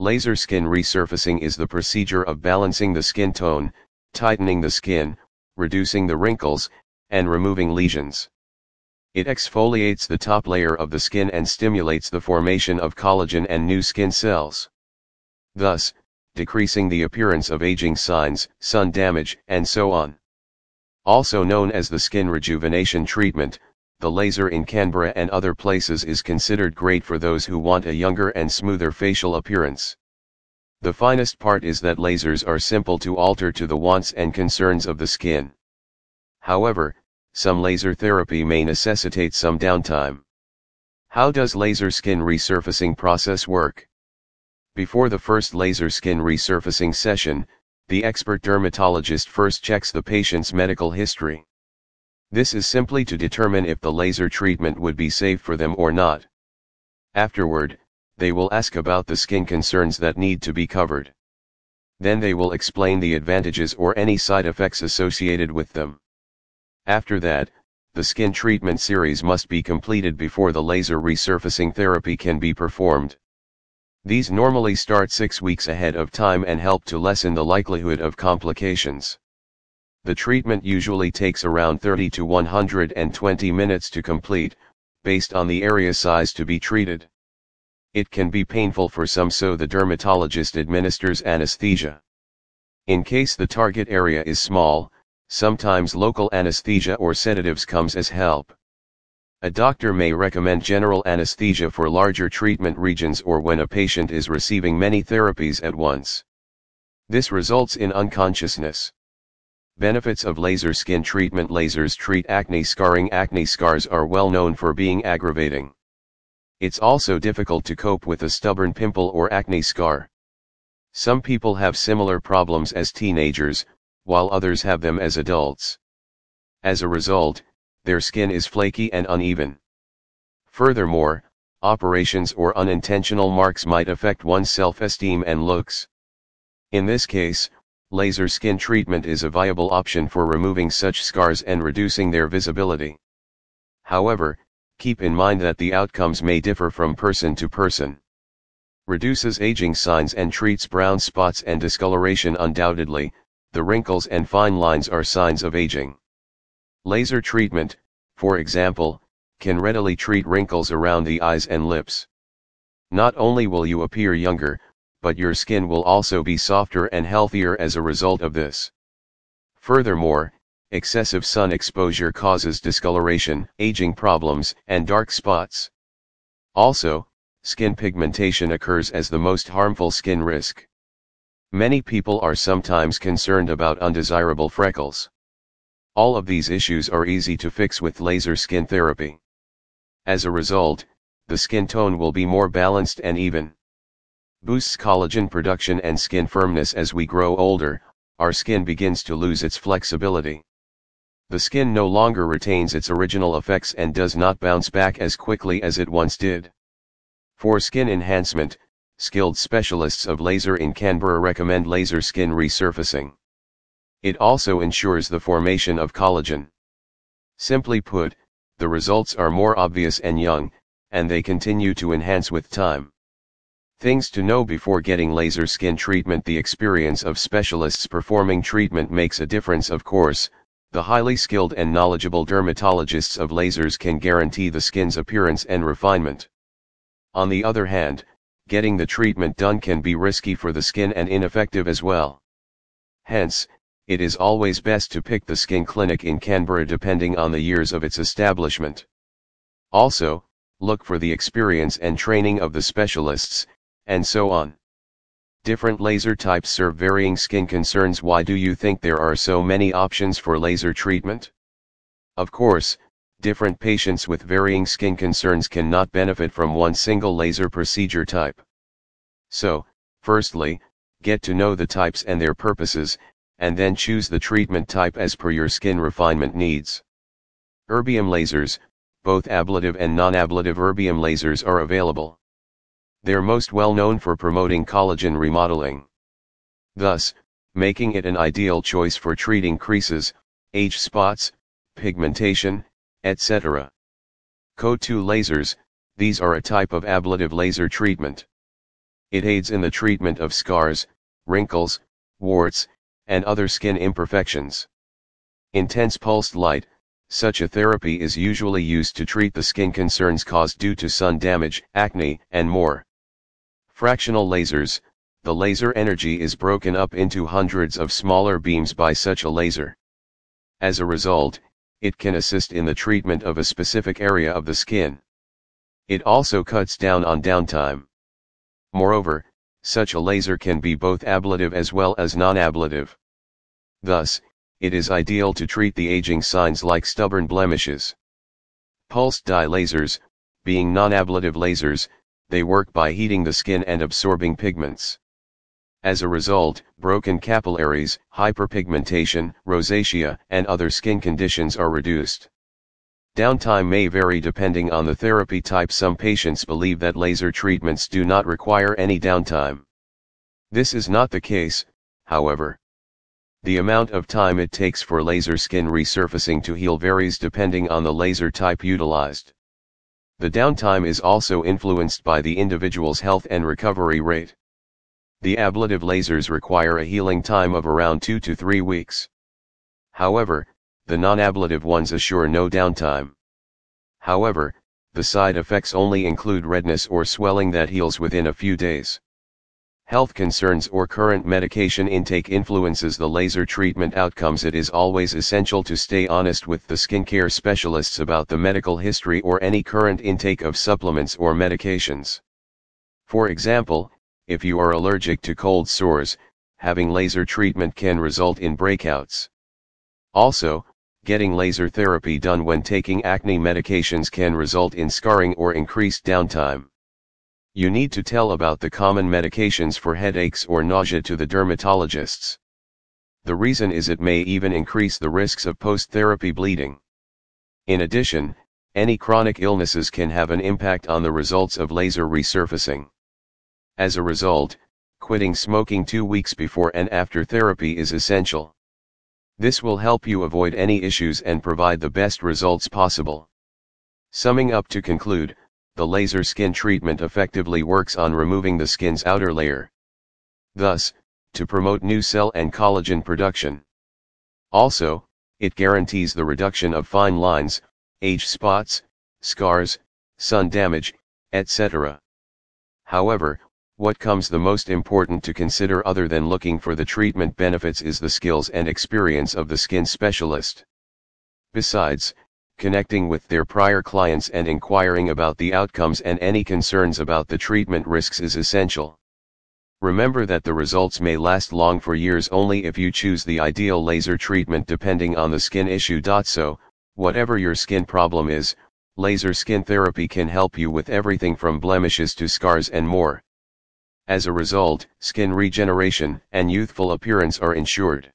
Laser skin resurfacing is the procedure of balancing the skin tone, tightening the skin, reducing the wrinkles, and removing lesions. It exfoliates the top layer of the skin and stimulates the formation of collagen and new skin cells. Thus, decreasing the appearance of aging signs, sun damage, and so on. Also known as the skin rejuvenation treatment, the laser in Canberra and other places is considered great for those who want a younger and smoother facial appearance. The finest part is that lasers are simple to alter to the wants and concerns of the skin. However, some laser therapy may necessitate some downtime. How does laser skin resurfacing process work? Before the first laser skin resurfacing session, the expert dermatologist first checks the patient's medical history. This is simply to determine if the laser treatment would be safe for them or not. Afterward, they will ask about the skin concerns that need to be covered. Then they will explain the advantages or any side effects associated with them. After that, the skin treatment series must be completed before the laser resurfacing therapy can be performed. These normally start six weeks ahead of time and help to lessen the likelihood of complications. The treatment usually takes around 30 to 120 minutes to complete, based on the area size to be treated. It can be painful for some so the dermatologist administers anesthesia. In case the target area is small, sometimes local anesthesia or sedatives comes as help. A doctor may recommend general anesthesia for larger treatment regions or when a patient is receiving many therapies at once. This results in unconsciousness. Benefits of laser skin treatment Lasers treat acne scarring Acne scars are well known for being aggravating. It's also difficult to cope with a stubborn pimple or acne scar. Some people have similar problems as teenagers, while others have them as adults. As a result, their skin is flaky and uneven. Furthermore, operations or unintentional marks might affect one's self-esteem and looks. In this case, laser skin treatment is a viable option for removing such scars and reducing their visibility. However, keep in mind that the outcomes may differ from person to person. Reduces aging signs and treats brown spots and discoloration undoubtedly, the wrinkles and fine lines are signs of aging. Laser treatment, for example, can readily treat wrinkles around the eyes and lips. Not only will you appear younger, but your skin will also be softer and healthier as a result of this. Furthermore, excessive sun exposure causes discoloration, aging problems, and dark spots. Also, skin pigmentation occurs as the most harmful skin risk. Many people are sometimes concerned about undesirable freckles. All of these issues are easy to fix with laser skin therapy. As a result, the skin tone will be more balanced and even boosts collagen production and skin firmness as we grow older, our skin begins to lose its flexibility. The skin no longer retains its original effects and does not bounce back as quickly as it once did. For skin enhancement, skilled specialists of laser in Canberra recommend laser skin resurfacing. It also ensures the formation of collagen. Simply put, the results are more obvious and young, and they continue to enhance with time. Things to know before getting laser skin treatment The experience of specialists performing treatment makes a difference of course, the highly skilled and knowledgeable dermatologists of lasers can guarantee the skin's appearance and refinement. On the other hand, getting the treatment done can be risky for the skin and ineffective as well. Hence, it is always best to pick the skin clinic in Canberra depending on the years of its establishment. Also, look for the experience and training of the specialists, and so on. Different laser types serve varying skin concerns. Why do you think there are so many options for laser treatment? Of course, different patients with varying skin concerns cannot benefit from one single laser procedure type. So, firstly, get to know the types and their purposes, and then choose the treatment type as per your skin refinement needs. Erbium lasers, both ablative and non-ablative erbium lasers are available. They're most well known for promoting collagen remodeling. Thus, making it an ideal choice for treating creases, age spots, pigmentation, etc. CO2 lasers, these are a type of ablative laser treatment. It aids in the treatment of scars, wrinkles, warts, and other skin imperfections. Intense pulsed light, such a therapy is usually used to treat the skin concerns caused due to sun damage, acne, and more. Fractional lasers, the laser energy is broken up into hundreds of smaller beams by such a laser. As a result, it can assist in the treatment of a specific area of the skin. It also cuts down on downtime. Moreover, such a laser can be both ablative as well as non-ablative. Thus, it is ideal to treat the aging signs like stubborn blemishes. Pulsed dye lasers, being non-ablative lasers, they work by heating the skin and absorbing pigments. As a result, broken capillaries, hyperpigmentation, rosacea, and other skin conditions are reduced. Downtime may vary depending on the therapy type. Some patients believe that laser treatments do not require any downtime. This is not the case, however. The amount of time it takes for laser skin resurfacing to heal varies depending on the laser type utilized. The downtime is also influenced by the individual's health and recovery rate. The ablative lasers require a healing time of around 2 to 3 weeks. However, the non-ablative ones assure no downtime. However, the side effects only include redness or swelling that heals within a few days. Health concerns or current medication intake influences the laser treatment outcomes. It is always essential to stay honest with the skincare specialists about the medical history or any current intake of supplements or medications. For example, if you are allergic to cold sores, having laser treatment can result in breakouts. Also, getting laser therapy done when taking acne medications can result in scarring or increased downtime. You need to tell about the common medications for headaches or nausea to the dermatologists. The reason is it may even increase the risks of post-therapy bleeding. In addition, any chronic illnesses can have an impact on the results of laser resurfacing. As a result, quitting smoking two weeks before and after therapy is essential. This will help you avoid any issues and provide the best results possible. Summing up to conclude, the laser skin treatment effectively works on removing the skin's outer layer. Thus, to promote new cell and collagen production. Also, it guarantees the reduction of fine lines, age spots, scars, sun damage, etc. However, what comes the most important to consider other than looking for the treatment benefits is the skills and experience of the skin specialist. Besides, connecting with their prior clients and inquiring about the outcomes and any concerns about the treatment risks is essential. Remember that the results may last long for years only if you choose the ideal laser treatment depending on the skin issue. So, whatever your skin problem is, laser skin therapy can help you with everything from blemishes to scars and more. As a result, skin regeneration and youthful appearance are ensured.